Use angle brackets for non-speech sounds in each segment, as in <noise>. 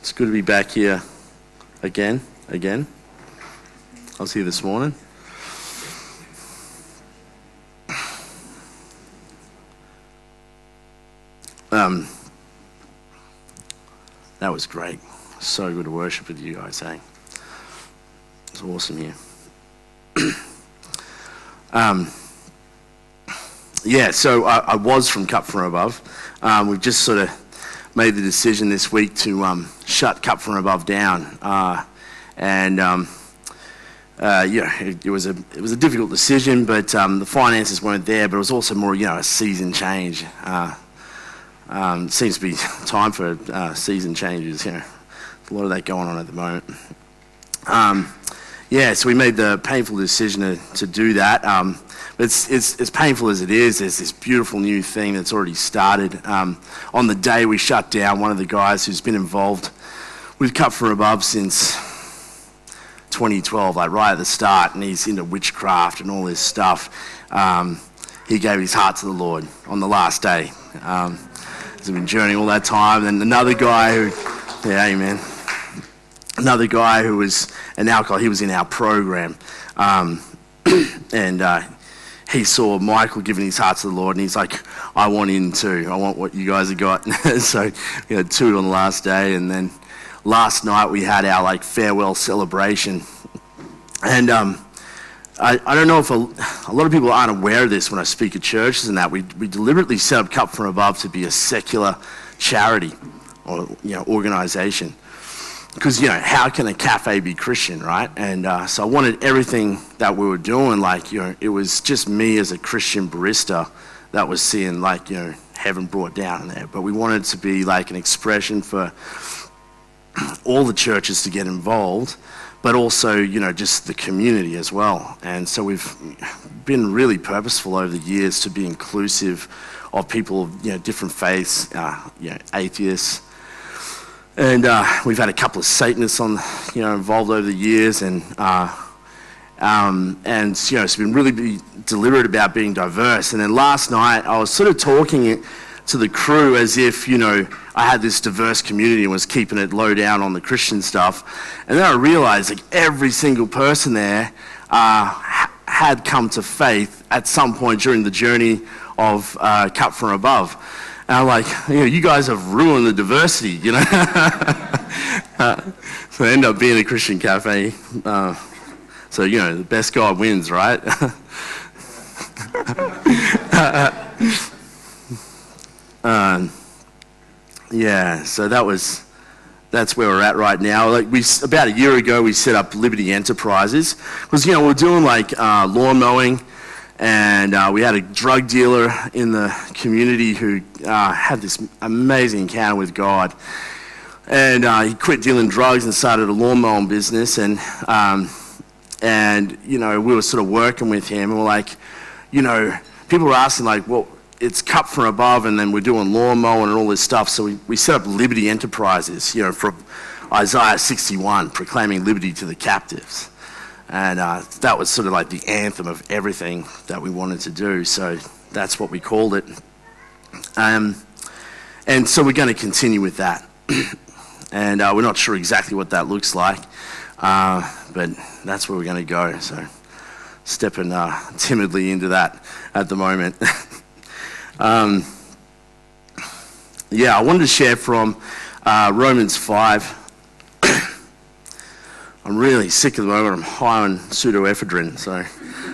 It's good to be back here again, again. I was here this morning. Um, that was great. So good to worship with you guys? It's awesome here. <clears throat> um, yeah, so I, I, was from Cup from Above. Um, we've just sort of made the decision this week to um, shut Cup from Above down, uh, and um, uh, yeah, it, it, was a it was a difficult decision, but um, the finances weren't there. But it was also more, you know, a season change. Uh, um, seems to be <laughs> time for uh, season changes. You know, a lot of that going on at the moment. Um, yeah, so we made the painful decision to, to do that. Um, it's, it's, as painful as it is, there's this beautiful new thing that's already started. Um, on the day we shut down, one of the guys who's been involved with Cup from Above since 2012, like right at the start, and he's into witchcraft and all this stuff. Um, he gave his heart to the Lord on the last day. Um, he's been journeying all that time. And another guy who, yeah, amen another guy who was an alcohol, he was in our program. Um, <clears throat> and uh, he saw Michael giving his heart to the Lord, and he's like, I want in too. I want what you guys have got. <laughs> so we had two on the last day, and then last night we had our like farewell celebration. And um, I, I, don't know if a, a, lot of people aren't aware of this when I speak at churches and that. We, we deliberately set up Cup from Above to be a secular charity or you know, organization because you know how can a cafe be christian right and uh, so i wanted everything that we were doing like you know it was just me as a christian barista that was seeing like you know heaven brought down there but we wanted to be like an expression for all the churches to get involved but also you know just the community as well and so we've been really purposeful over the years to be inclusive of people of you know different faiths uh, you know atheists and uh, we've had a couple of Satanists on, you know, involved over the years, and uh, um, and you know, it's been really be deliberate about being diverse. And then last night, I was sort of talking to the crew as if you know I had this diverse community and was keeping it low down on the Christian stuff. And then I realized like every single person there uh, had come to faith at some point during the journey of uh, Cup from Above. And I'm like, you know, you guys have ruined the diversity, you know. <laughs> uh, so I end up being a Christian cafe. Uh, so, you know, the best guy wins, right? <laughs> um, yeah, so that was that's where we're at right now. Like we about a year ago, we set up Liberty Enterprises because you know we're doing like uh, lawn mowing and uh, we had a drug dealer in the community who uh, had this amazing encounter with God. And uh, he quit dealing drugs and started a lawn mowing business. And, um, and, you know, we were sort of working with him. And we're like, you know, people were asking, like, well, it's Cup from Above, and then we're doing lawn mowing and all this stuff. So we, we set up Liberty Enterprises, you know, for Isaiah 61, proclaiming liberty to the captives. And uh, that was sort of like the anthem of everything that we wanted to do. So that's what we called it. Um, and so we're going to continue with that. <clears throat> and uh, we're not sure exactly what that looks like, uh, but that's where we're going to go. So stepping uh, timidly into that at the moment. <laughs> um, yeah, I wanted to share from uh, Romans 5. <coughs> I'm really sick at the moment. I'm high on pseudoephedrine, so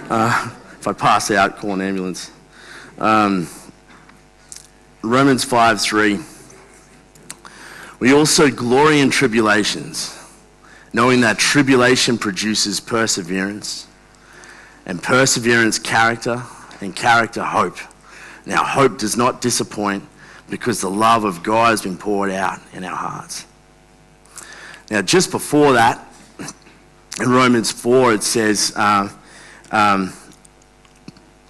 uh, if I pass out, call an ambulance. Um, Romans 5 3. We also glory in tribulations, knowing that tribulation produces perseverance, and perseverance, character, and character, hope. Now, hope does not disappoint because the love of God has been poured out in our hearts. Now, just before that, in Romans 4, it says, uh, um,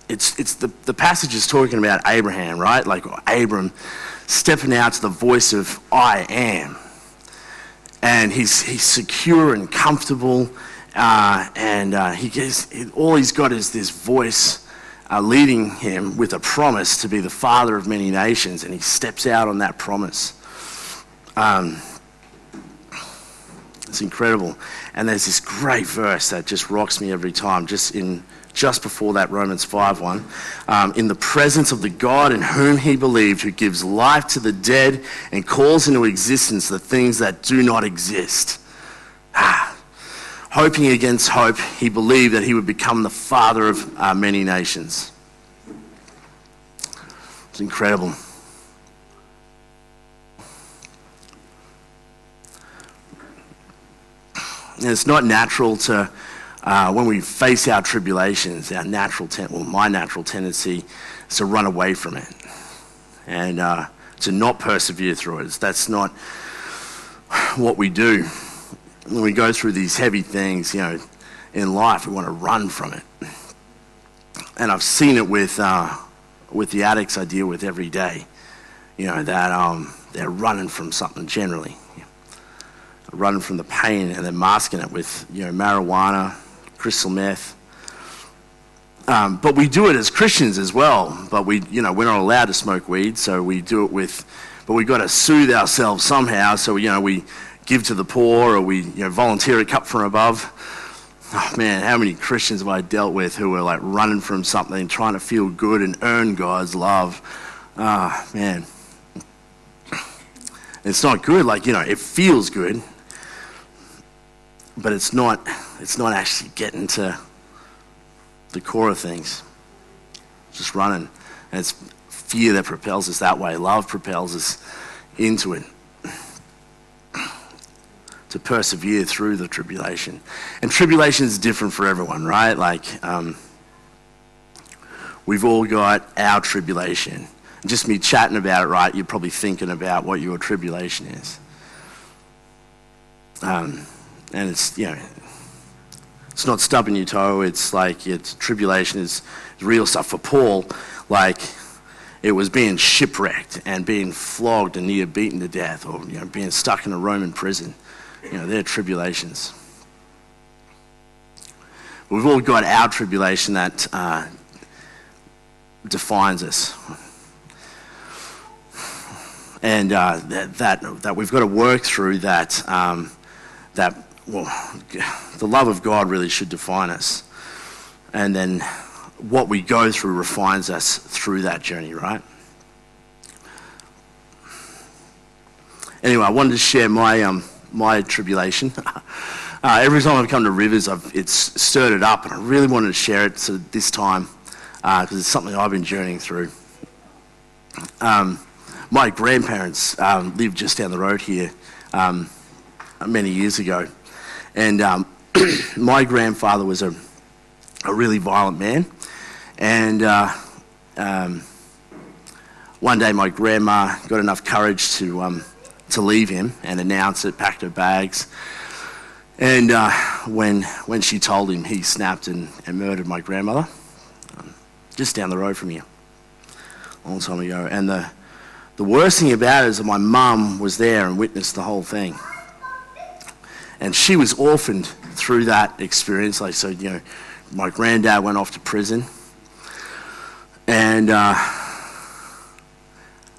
it's, it's the, the passage is talking about Abraham, right? Like Abram stepping out to the voice of I am. And he's, he's secure and comfortable. Uh, and uh, he gets, all he's got is this voice uh, leading him with a promise to be the father of many nations. And he steps out on that promise. Um, It's incredible. And there's this great verse that just rocks me every time, just in just before that Romans 5 1. Um, in the presence of the God in whom he believed, who gives life to the dead and calls into existence the things that do not exist. Ah. Hoping against hope, he believed that he would become the father of uh, many nations. It's incredible. And it's not natural to, uh, when we face our tribulations, our natural, ten- well, my natural tendency is to run away from it and uh, to not persevere through it. That's not what we do. When we go through these heavy things, you know, in life, we want to run from it. And I've seen it with, uh, with the addicts I deal with every day, you know, that um, they're running from something generally running from the pain and then masking it with you know marijuana, crystal meth. Um, but we do it as Christians as well. But we you know we're not allowed to smoke weed, so we do it with. But we've got to soothe ourselves somehow. So you know we give to the poor or we you know volunteer a cup from above. Oh man, how many Christians have I dealt with who are like running from something, trying to feel good and earn God's love? Ah, oh, man. It's not good. Like, you know, it feels good, but it's not, it's not actually getting to the core of things. Just running. And it's fear that propels us that way. Love propels us into it. To persevere through the tribulation. And tribulation is different for everyone, right? Like, um, we've all got our tribulation. Just me chatting about it, right? You're probably thinking about what your tribulation is. Um, and it's you know it's not stubbing your toe it's like it's tribulation is real stuff for paul like it was being shipwrecked and being flogged and near beaten to death or you know being stuck in a roman prison you know they're tribulations we've all got our tribulation that uh, defines us and uh, that, that, that we've got to work through that um, that well, the love of God really should define us. And then what we go through refines us through that journey, right? Anyway, I wanted to share my, um, my tribulation. <laughs> uh, every time I've come to Rivers, I've, it's stirred it up, and I really wanted to share it so this time because uh, it's something I've been journeying through. Um, my grandparents um, lived just down the road here um, many years ago. And um, <clears throat> my grandfather was a, a really violent man. And uh, um, one day my grandma got enough courage to, um, to leave him and announce it, packed her bags. And uh, when, when she told him, he snapped and, and murdered my grandmother um, just down the road from here a long time ago. And the, the worst thing about it is that my mum was there and witnessed the whole thing and she was orphaned through that experience. Like, so, you know, my granddad went off to prison, and uh,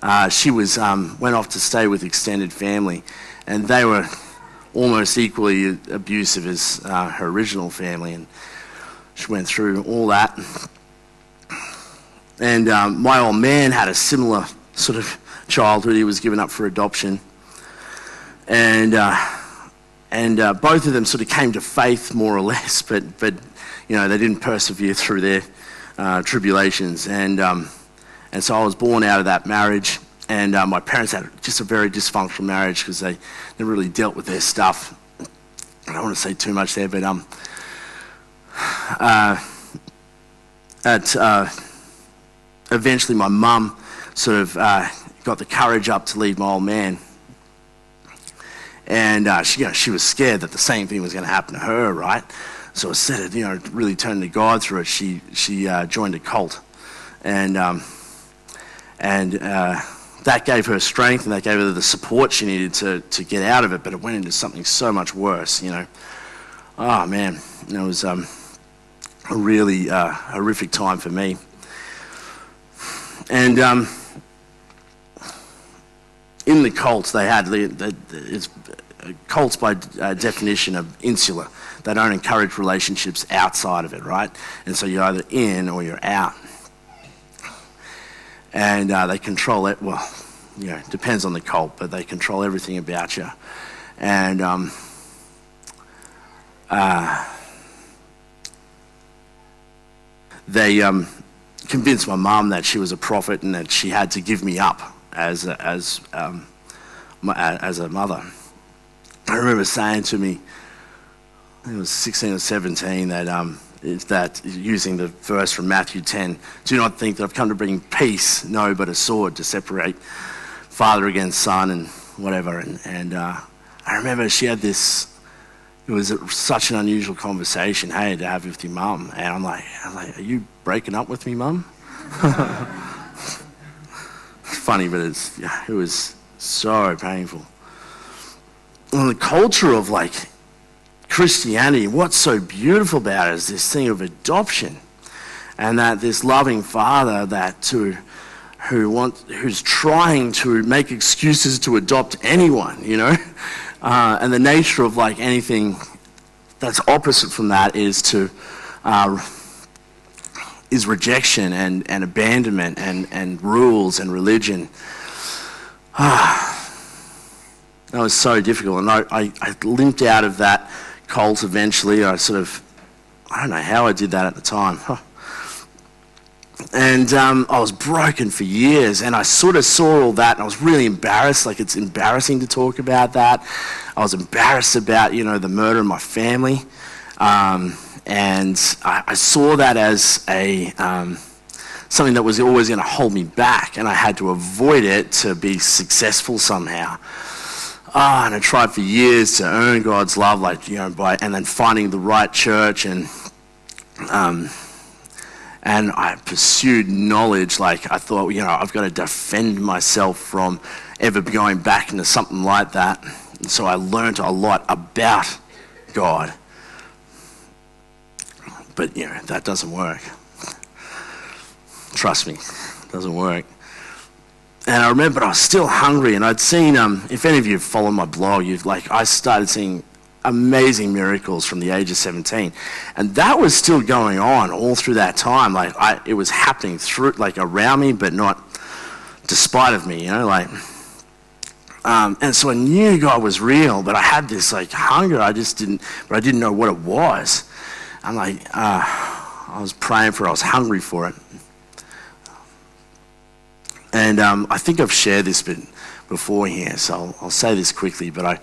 uh, she was um, went off to stay with extended family, and they were almost equally abusive as uh, her original family, and she went through all that. And um, my old man had a similar sort of childhood. He was given up for adoption, and uh, and uh, both of them sort of came to faith more or <laughs> less, but, but you know, they didn't persevere through their uh, tribulations. And, um, and so I was born out of that marriage, and uh, my parents had just a very dysfunctional marriage because they never really dealt with their stuff. I don't want to say too much there, but um, uh, at, uh, eventually my mum sort of uh, got the courage up to leave my old man and uh, she, you know, she was scared that the same thing was going to happen to her, right? So instead of you know really turning to God through it, she she uh, joined a cult, and um, and uh, that gave her strength and that gave her the support she needed to to get out of it. But it went into something so much worse, you know. Oh man, it was um, a really uh, horrific time for me, and. Um, in the cults, they had it's cults by uh, definition are insular. They don't encourage relationships outside of it, right? And so you're either in or you're out. And uh, they control it. Well, you know, depends on the cult, but they control everything about you. And um, uh, they um, convinced my mum that she was a prophet and that she had to give me up as a, as um, my, as a mother. I remember saying to me, I think it was 16 or 17, that um, that using the verse from Matthew 10, do not think that I've come to bring peace, no, but a sword to separate father against son and whatever. And, and uh, I remember she had this. It was such an unusual conversation, hey, to have with your mum. And I'm like, I'm like, are you breaking up with me, mum? <laughs> Funny, but it's, yeah, it was so painful. And the culture of like Christianity, what's so beautiful about it is this thing of adoption. And that this loving father that to who want, who's trying to make excuses to adopt anyone, you know? <laughs> Uh, and the nature of like anything that's opposite from that is to uh, is rejection and, and abandonment and, and rules and religion. <sighs> Ah, that was so difficult. And I, I, I, limped out of that cult eventually. I sort of, I don't know how I did that at the time. and um, I was broken for years. And I sort of saw all that and I was really embarrassed. Like it's embarrassing to talk about that. I was embarrassed about, you know, the murder of my family. Um, and I, I, saw that as a um, something that was always going to hold me back, and I had to avoid it to be successful somehow. Ah, and I tried for years to earn God's love, like you know, by and then finding the right church, and um, and I pursued knowledge. Like I thought, you know, I've got to defend myself from ever going back into something like that. And so I learned a lot about God but, you know, that doesn't work. Trust me, it doesn't work. And I remember I was still hungry, and I'd seen, um, if any of you follow my blog, you've like, I started seeing amazing miracles from the age of 17. And that was still going on all through that time. Like, I, it was happening through, like, around me, but not despite of me, you know, like. Um, and so I knew God was real, but I had this like hunger. I just didn't, but I didn't know what it was. I'm like, uh, I was praying for it. I was hungry for it. And um, I think I've shared this bit before here, so I'll, I'll, say this quickly. But I,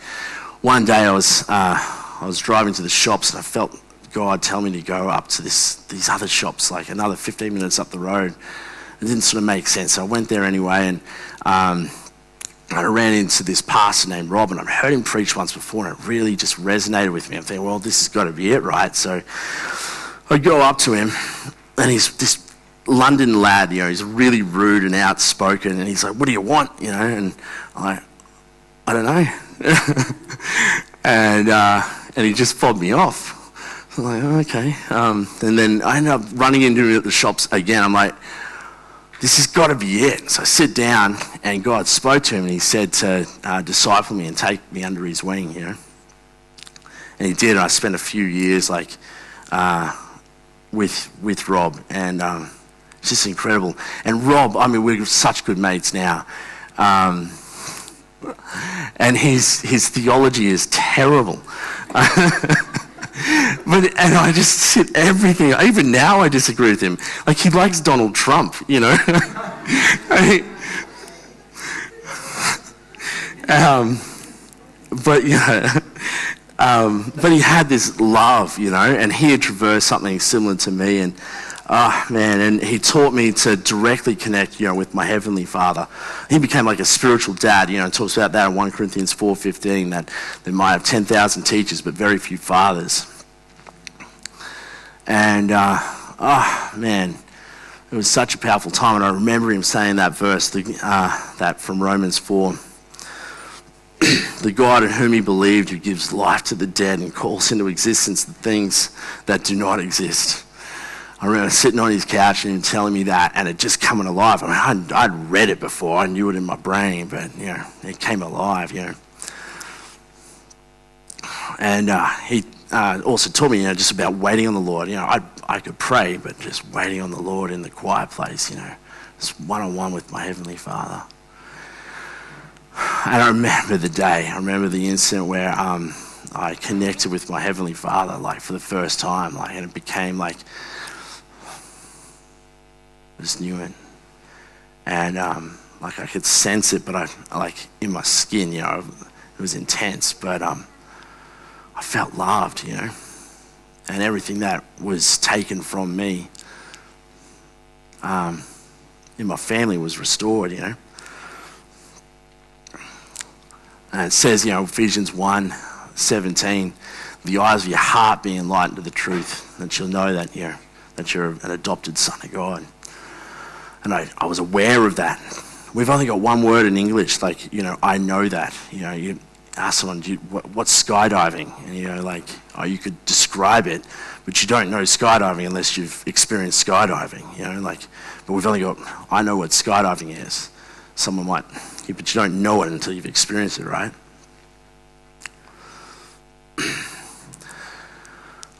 one day I was, uh, I was driving to the shops and I felt God tell me to go up to this, these other shops, like another 15 minutes up the road. It didn't sort of make sense. So I went there anyway, and um, I ran into this pastor named Rob, and I've heard him preach once before, and it really just resonated with me. I'm thinking, well, this has got to be it, right? So I go up to him, and he's this London lad, you know, he's really rude and outspoken, and he's like, what do you want, you know? And I'm I don't know. <laughs> and, uh, and he just fobbed me off. I'm like, okay. Um, and then I end up running into him at the shops again. I'm like, this has got to be it. So I sit down, and God spoke to him, and he said to uh, disciple me and take me under his wing, you know. And he did, and I spent a few years like uh, with with Rob, and um, it's just incredible. And Rob, I mean, we're such good mates now. Um, and his his theology is terrible. <laughs> but and I just sit everything. Even now, I disagree with him. Like he likes Donald Trump, you know. <laughs> I, um, but yeah, <laughs> um, but he had this love, you know, and he had traversed something similar to me, and ah, oh, man, and he taught me to directly connect, you know, with my heavenly Father. He became like a spiritual dad, you know. And talks about that in 1 Corinthians 4:15 that they might have 10,000 teachers but very few fathers. And uh, oh man, it was such a powerful time, and I remember him saying that verse, the, uh, that from Romans 4. <clears throat> the God in whom he believed, who gives life to the dead and calls into existence the things that do not exist. I remember sitting on his couch and him telling me that, and it just coming alive. I mean, I'd, I'd, read it before, I knew it in my brain, but you know, it came alive. You know, and uh, he uh, also taught me, you know, just about waiting on the Lord. You know, I, I could pray, but just waiting on the Lord in the quiet place, you know, just one on one with my Heavenly Father. And I remember the day, I remember the instant where um, I connected with my Heavenly Father, like for the first time, like, and it became like, knew it. And um, like I could sense it, but I, like in my skin, you know, it was intense, but um, I felt loved, you know, and everything that was taken from me um, in my family was restored, you know. And it says, you know, Ephesians 1 17, the eyes of your heart being enlightened to the truth, that you'll know that you're, that you're an adopted son of God. And I, I was aware of that. We've only got one word in English, like, you know, I know that. You know, you ask someone, you, what, what's skydiving? And, you know, like, oh, you could describe it, but you don't know skydiving unless you've experienced skydiving, you know, like, but we've only got, I know what skydiving is. Someone might, but you don't know it until you've experienced it, right?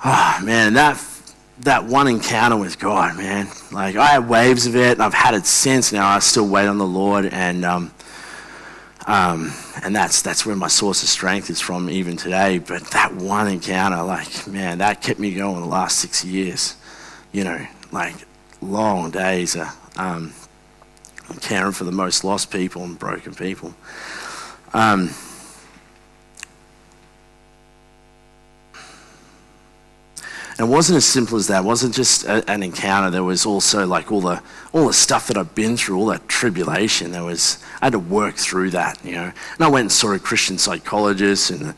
oh, <clears throat> man, that that one encounter with God, man. Like I had waves of it, and I've had it since. Now I still wait on the Lord, and um, um, and that's that's where my source of strength is from, even today. But that one encounter, like man, that kept me going the last six years. You know, like long days of um, caring for the most lost people and broken people. Um, And it wasn't as simple as that. It wasn't just a, an encounter. There was also like all the all the stuff that I've been through, all that tribulation. There was I had to work through that, you know. And I went and saw a Christian psychologist and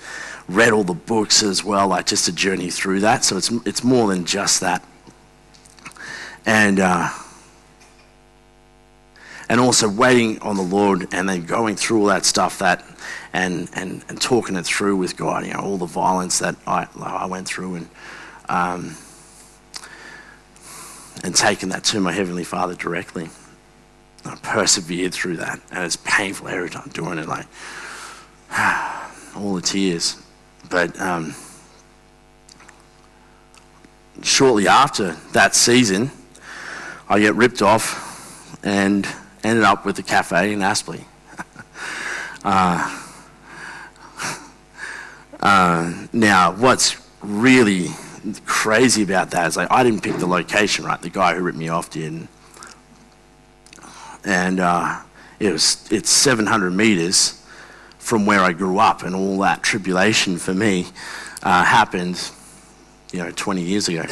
read all the books as well, like just a journey through that. So it's it's more than just that. And uh, and also waiting on the Lord and then going through all that stuff that and and, and talking it through with God, you know, all the violence that I I went through and um, and taken that to my Heavenly Father directly. I persevered through that, and it's painful every time doing it, like <sighs> all the tears. But um, shortly after that season, I get ripped off and ended up with a cafe in Aspley. <laughs> uh, <laughs> uh, now, what's really crazy about that is like I didn't pick the location, right? The guy who ripped me off did, and uh, it was it's 700 meters from where I grew up, and all that tribulation for me uh, happened, you know, 20 years ago.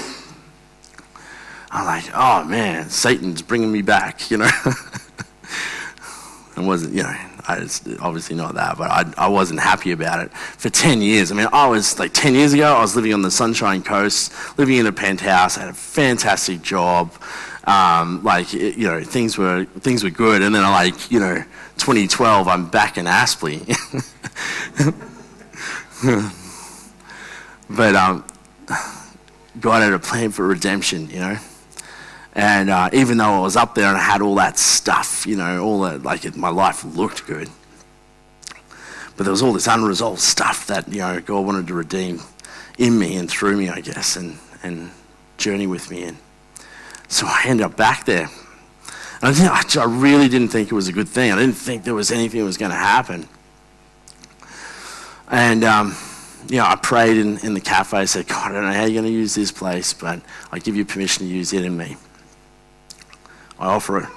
I'm like, oh man, Satan's bringing me back, you know. <laughs> it wasn't, you know, I obviously not that, but I, I wasn't happy about it for 10 years. I mean, I was like 10 years ago, I was living on the Sunshine Coast, living in a penthouse, I had a fantastic job. Um, like, it, you know, things were, things were good. And then, like, you know, 2012, I'm back in Aspley. <laughs> but um, God had a plan for redemption, you know. And uh, even though I was up there and I had all that stuff, you know, all that, like it, my life looked good. But there was all this unresolved stuff that, you know, God wanted to redeem in me and through me, I guess, and, and journey with me in. So I ended up back there. And I, I really didn't think it was a good thing. I didn't think there was anything that was going to happen. And, um, you know, I prayed in, in the cafe. I said, God, I don't know how you're going to use this place, but I give you permission to use it in me. I offer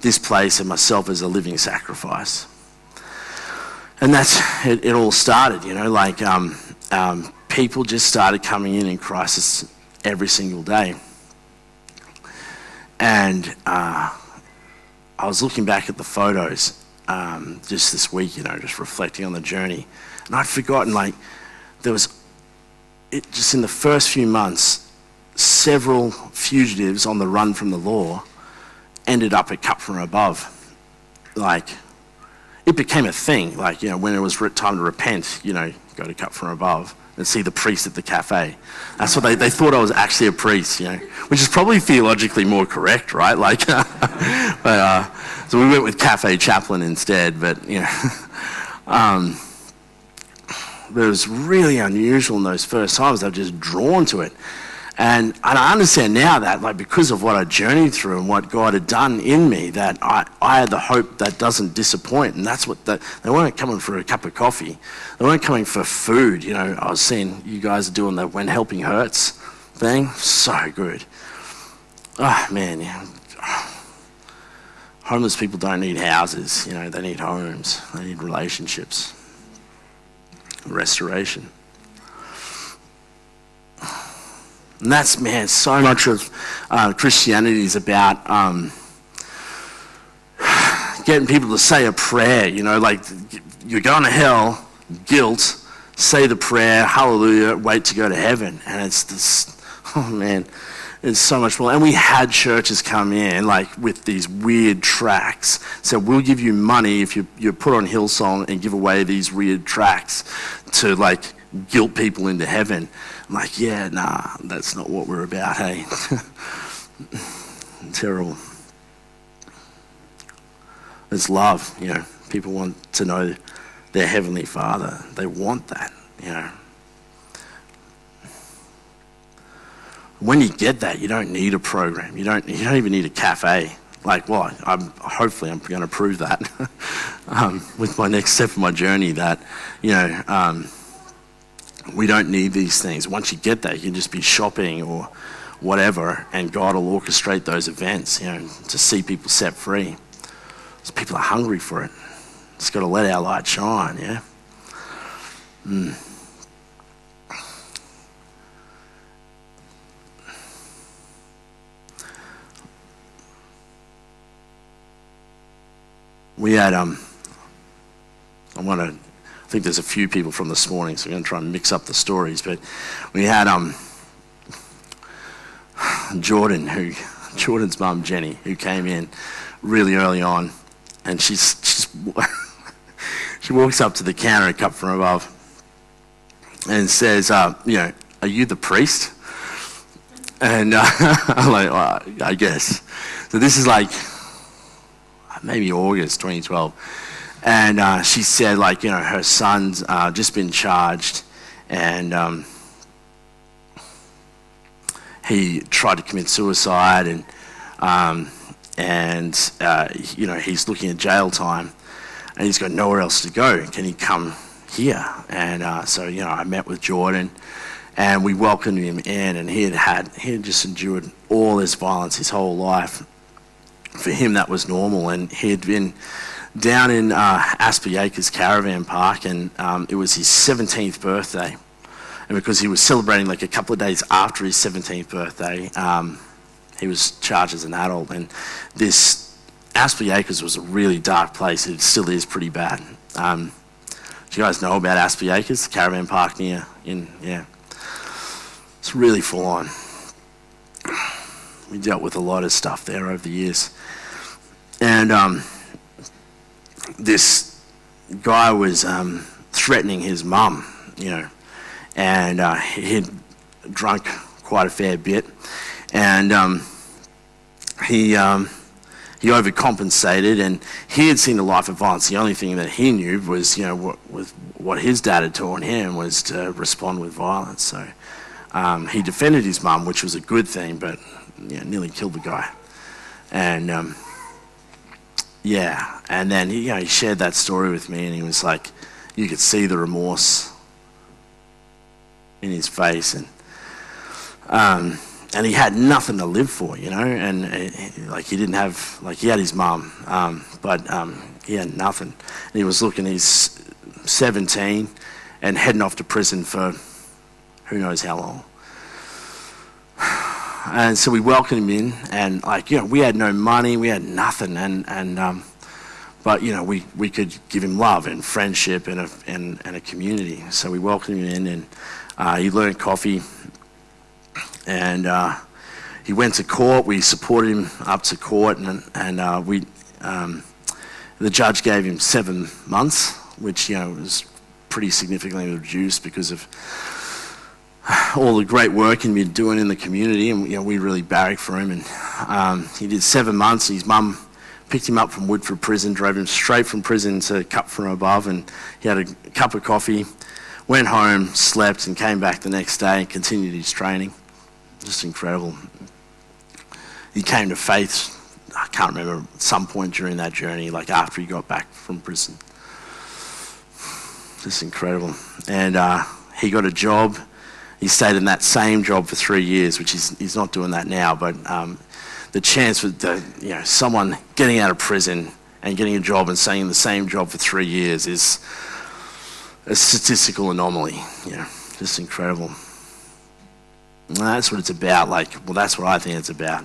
this place and myself as a living sacrifice. And that's, it, it all started, you know, like um, um, people just started coming in in crisis every single day. And uh, I was looking back at the photos um, just this week, you know, just reflecting on the journey. And I'd forgotten, like, there was, it, just in the first few months, several fugitives on the run from the law ended up at cup From Above. Like, it became a thing. Like, you know, when it was time to repent, you know, go to cup From Above and see the priest at the cafe. That's what they, they thought I was actually a priest, you know, which is probably theologically more correct, right? Like, <laughs> but, uh, so we went with cafe chaplain instead, but, you know, <laughs> um, but it was really unusual in those first times. They were just drawn to it. And, and I understand now that, like, because of what I journeyed through and what God had done in me, that I, I had the hope that doesn't disappoint. And that's what the, they weren't coming for a cup of coffee. They weren't coming for food. You know, I was seeing you guys doing the when helping hurts thing. So good. Oh, man. Homeless people don't need houses. You know, they need homes. They need relationships. Restoration. And that's, man, so much of uh, Christianity is about um, getting people to say a prayer, you know, like you're going to hell, guilt, say the prayer, hallelujah, wait to go to heaven. And it's this, <laughs> oh man, it's so much more. And we had churches come in, like with these weird tracks. So we'll give you money if you, you put on Hillsong and give away these weird tracks to like guilt people into heaven. I'm like, yeah, nah, that's not what we're about, hey. <laughs> Terrible. It's love, you know. People want to know their Heavenly Father. They want that, you know. When you get that, you don't need a program. You don't, you don't even need a cafe. Like, well, I'm, hopefully I'm going to prove that <laughs> um, with my next step of my journey that, you know, um, we don't need these things. Once you get that, you can just be shopping or whatever, and God will orchestrate those events, you know, to see people set free. Because people are hungry for it. It's got to let our light shine, yeah? Mm. We had, um, I want to think there's a few people from this morning, so I'm going to try and mix up the stories. But we had um, Jordan, who <laughs> Jordan's mum Jenny, who came in really early on, and she's, she's <laughs> she walks up to the counter a cup from above and says, uh, "You know, are you the priest?" And uh, <laughs> I'm like, well, "I guess." So this is like maybe August 2012 and uh, she said like you know her son's uh, just been charged and um, he tried to commit suicide and um, and uh, you know he's looking at jail time and he's got nowhere else to go. Can he come here? And uh, so you know I met with Jordan and we welcomed him in and he had had he had just endured all this violence his whole life. For him that was normal and he had been down in uh, Acres Caravan Park, and um, it was his 17th birthday. And because he was celebrating like a couple of days after his 17th birthday, um, he was charged as an adult. And this Aspley Acres was a really dark place. It still is pretty bad. Um, do you guys know about Aspley Acres, caravan park near in yeah? It's really full on. We dealt with a lot of stuff there over the years, and um, this guy was um, threatening his mum, you know, and uh, he'd drunk quite a fair bit, and um, he um, he overcompensated, and he had seen a life of violence. The only thing that he knew was, you know, what, with what his dad had taught him was to respond with violence. So um, he defended his mum, which was a good thing, but you know, nearly killed the guy, and um, yeah, and then he, you know, he shared that story with me, and he was like, you could see the remorse in his face, and um, and he had nothing to live for, you know, and uh, like he didn't have like he had his mum, um, but um, he had nothing. And he was looking, he's 17 and heading off to prison for who knows how long. And so we welcomed him in, and like you know, we had no money, we had nothing, and and um, but you know, we, we could give him love and friendship and a and, and a community. So we welcomed him in, and uh, he learned coffee, and uh, he went to court. We supported him up to court, and and uh, we um, the judge gave him seven months, which you know was pretty significantly reduced because of <sighs> all the great work he'd been doing in the community, and you know, we really barracked for him. And um, he did seven months. His mum picked him up from Woodford Prison, drove him straight from prison to Cup from above, and he had a cup of coffee went home, slept, and came back the next day and continued his training. Just incredible. He came to faith, I can't remember, some point during that journey, like after he got back from prison. Just incredible. And uh, he got a job. He stayed in that same job for three years, which he's, he's not doing that now, but um, the chance with the, you know, someone getting out of prison and getting a job and staying in the same job for three years is a statistical anomaly. You know, just incredible. And that's what it's about. Like, well, that's what I think it's about.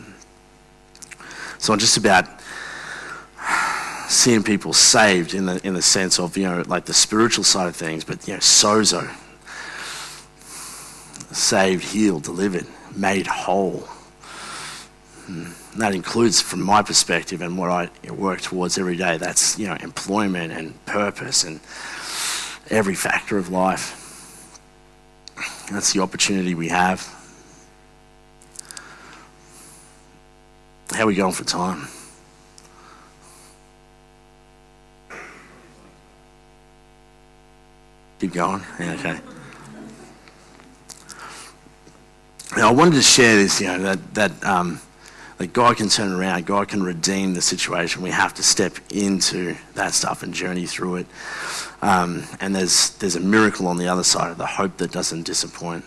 So I'm just about seeing people saved in the in the sense of you know like the spiritual side of things, but you know sozo, saved, healed, delivered, made whole. And that includes, from my perspective and what I work towards every day, that's you know employment and purpose and every factor of life. That's the opportunity we have. How are we going for time? Keep going? Yeah, okay. I wanted to share this, you know, that, that, um, that God can turn around, God can redeem the situation. We have to step into that stuff and journey through it. Um, and there's, there's a miracle on the other side of the hope that doesn't disappoint.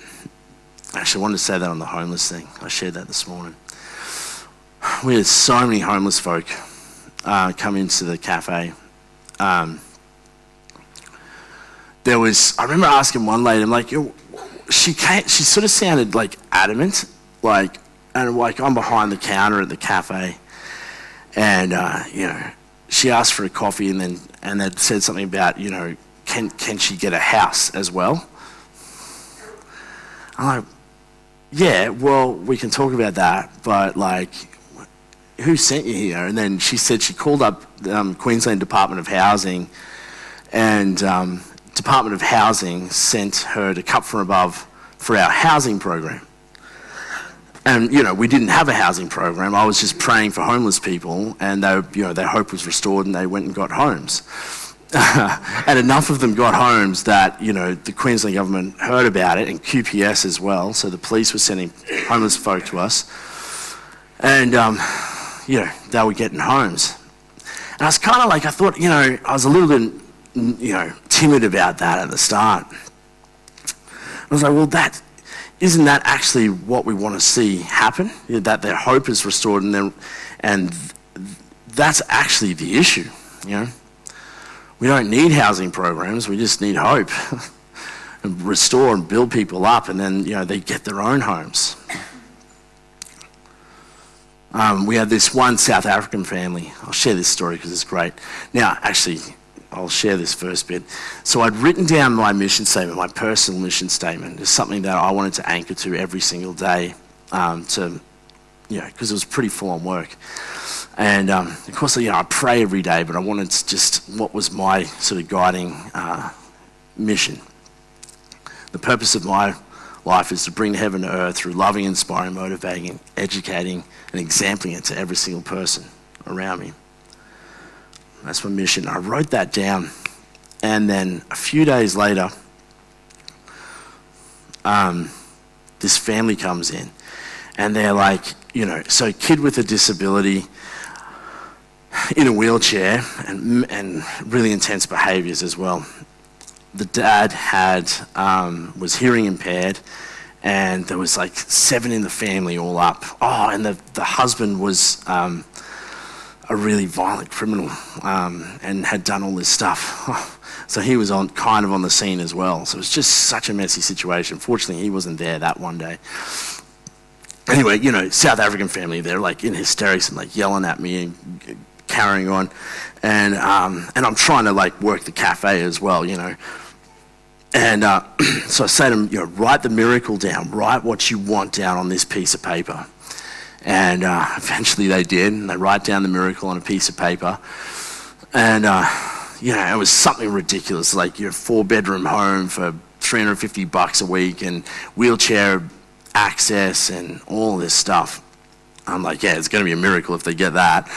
Actually, I wanted to say that on the homeless thing. I shared that this morning. <sighs> We had so many homeless folk uh, come into the cafe. Um, there was, I remember asking one lady, I'm like, she came, she sort of sounded like adamant, like, and like I'm behind the counter at the cafe, and uh, you know, she asked for a coffee, and then and they said something about, you know, can can she get a house as well? I'm like, yeah, well, we can talk about that, but like, who sent you here? And then she said she called up um, Queensland Department of Housing, and um, Department of Housing sent her to Cup from Above for our housing program. And you know, we didn't have a housing program. I was just praying for homeless people, and they, you know, their hope was restored, and they went and got homes. <laughs> and enough of them got homes that you know the Queensland government heard about it, and QPS as well. So the police were sending homeless folk to us, and um, you know they were getting homes. And I was kind of like, I thought, you know, I was a little bit, you know, timid about that at the start. I was like, well, that isn't that actually what we want to see happen? That their hope is restored, and then, and that's actually the issue. You know, we don't need housing programs; we just need hope, <laughs> and restore and build people up, and then you know they get their own homes. Um, we had this one South African family. I'll share this story because it's great. Now, actually, I'll share this first bit. So I'd written down my mission statement, my personal mission statement. It's something that I wanted to anchor to every single day um, to, you know, because it was pretty full on work. And um, of course, you know, I pray every day, but I wanted to just what was my sort of guiding uh, mission. The purpose of my life is to bring heaven to earth through loving, inspiring, motivating, educating, and exempling it to every single person around me. That's my mission. I wrote that down. And then a few days later, um, this family comes in. And they're like, you know, so kid with a disability in a wheelchair and, and really intense behaviors as well. The dad had, um, was hearing impaired and there was like seven in the family all up. Oh, and the, the husband was um, a really violent criminal um, and had done all this stuff. <laughs> so he was on kind of on the scene as well. So it was just such a messy situation. Fortunately, he wasn't there that one day. Anyway, you know, South African family, they're like in hysterics and like yelling at me and carrying on. And, um, and I'm trying to like work the cafe as well, you know. And uh, <clears throat> so I say to them, you know, write the miracle down, write what you want down on this piece of paper. And uh, eventually they did, and they write down the miracle on a piece of paper. And, uh, you know, it was something ridiculous, like your four bedroom home for 350 bucks a week and wheelchair access and all this stuff. I'm like, yeah, it's going to be a miracle if they get that.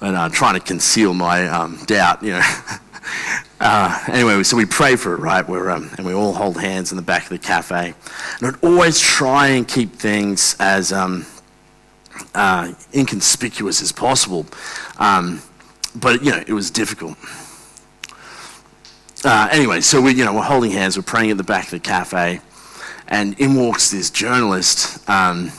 And I'm uh, trying to conceal my um, doubt, you know. <laughs> uh, anyway, so we pray for it, right? We're, um, and we all hold hands in the back of the cafe. And I'd always try and keep things as um, uh, inconspicuous as possible. Um, but, you know, it was difficult. Uh, anyway, so we, you know, we're holding hands, we're praying at the back of the cafe, and in walks this journalist, um,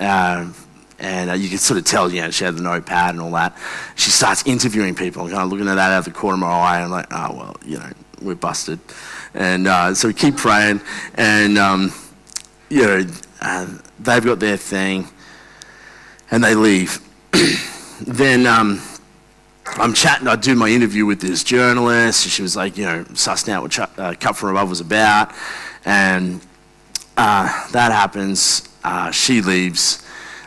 uh, and uh, you can sort of tell, you know, she had the notepad and all that. She starts interviewing people, kind of looking at that out of the corner of my eye, and I'm like, oh, well, you know, we're busted. And uh, so we keep praying, and, um, you know, uh, they've got their thing, and they leave. <clears throat> then, um, I'm chatting, I do my interview with this journalist. She was like, you know, sussing out what Ch- uh, Cup from Above was about. And uh, that happens. Uh, she leaves.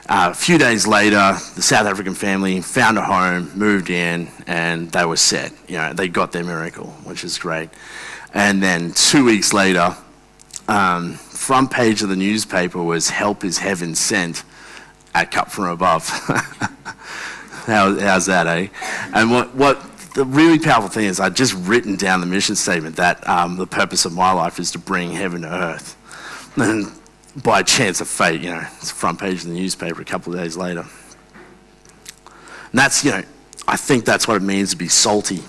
Uh, a few days later, the South African family found a home, moved in, and they were set. You know, they got their miracle, which is great. And then two weeks later, um, front page of the newspaper was "Help is Heaven Sent" at Cup from Above. <laughs> How, how's that, eh? And what, what the really powerful thing is, I'd just written down the mission statement that um, the purpose of my life is to bring heaven to earth. <laughs> And by chance of fate, you know, it's front page of the newspaper a couple of days later. And that's, you know, I think that's what it means to be salty.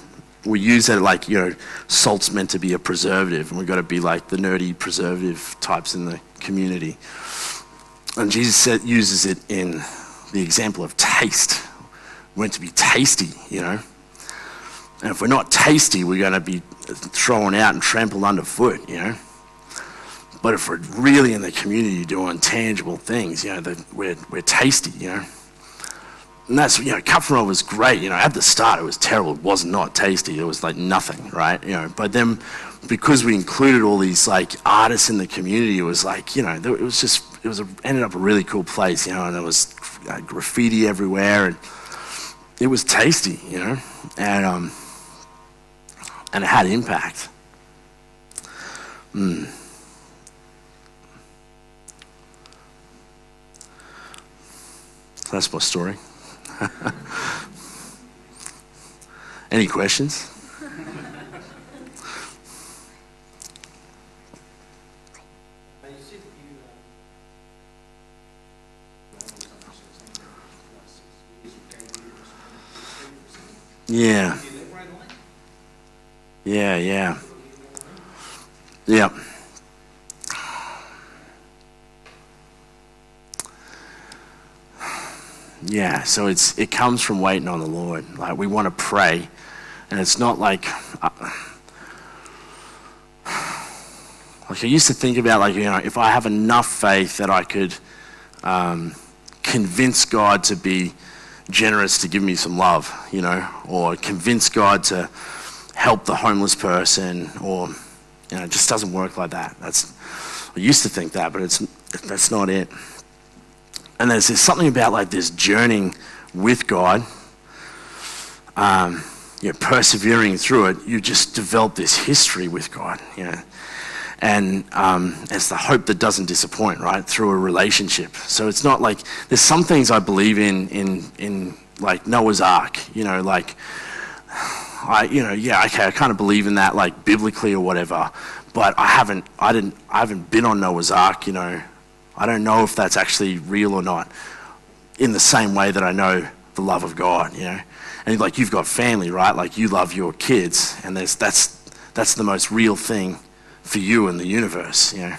We use it like, you know, salt's meant to be a preservative, and we've got to be like the nerdy preservative types in the community. And Jesus uses it in the example of taste we're meant to be tasty, you know. And if we're not tasty, we're going to be thrown out and trampled underfoot, you know. But if we're really in the community doing tangible things, you know, we're, we're tasty, you know. And that's, you know, Cup from was great. You know, at the start it was terrible. It was not tasty. It was like nothing, right? You know, but then because we included all these like artists in the community, it was like, you know, it was just, it was a, ended up a really cool place, you know, and there was uh, graffiti everywhere. And, it was tasty, you know, and um, and it had impact. Mm. That's my story. <laughs> Any questions? Yeah. Yeah, yeah. Yeah. Yeah, so it's it comes from waiting on the Lord. Like we want to pray, and it's not like uh, like I used to think about like you know if I have enough faith that I could um, convince God to be generous to give me some love, you know, or convince God to help the homeless person, or you know, it just doesn't work like that. That's I used to think that, but it's that's not it. And there's, there's something about like this journeying with God, um, you know, persevering through it. You just develop this history with God, you know and um, it's the hope that doesn't disappoint, right? Through a relationship. So it's not like there's some things I believe in in in like Noah's Ark, you know, like I you know yeah okay I kind of believe in that like biblically or whatever, but I haven't I didn't I haven't been on Noah's Ark, you know, I don't know if that's actually real or not. In the same way that I know the love of God, you know, and like you've got family, right? Like you love your kids, and there's that's that's the most real thing for you and the universe, you know.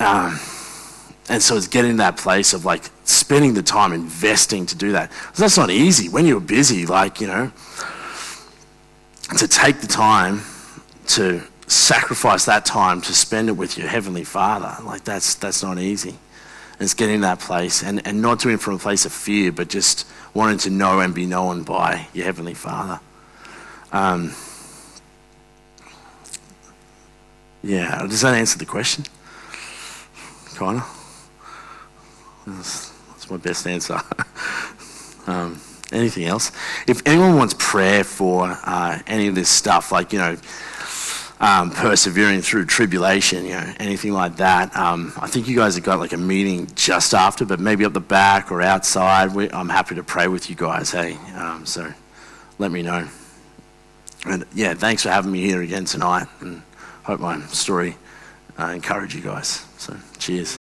Um, and so it's getting that place of like spending the time investing to do that. That's not easy when you're busy, like, you know, to take the time to sacrifice that time to spend it with your Heavenly Father. Like, that's, that's not easy. It's getting that place and, and not doing it from a place of fear, but just wanting to know and be known by your Heavenly Father. Um, yeah, does that answer the question? Connor? That's, that's my best answer. <laughs> um, anything else? If anyone wants prayer for uh, any of this stuff, like, you know, um, persevering through tribulation, you know, anything like that. Um, I think you guys have got like a meeting just after, but maybe up the back or outside. We, I'm happy to pray with you guys, hey? Um, so let me know. And yeah, thanks for having me here again tonight, and hope my story uh, you guys. So, cheers.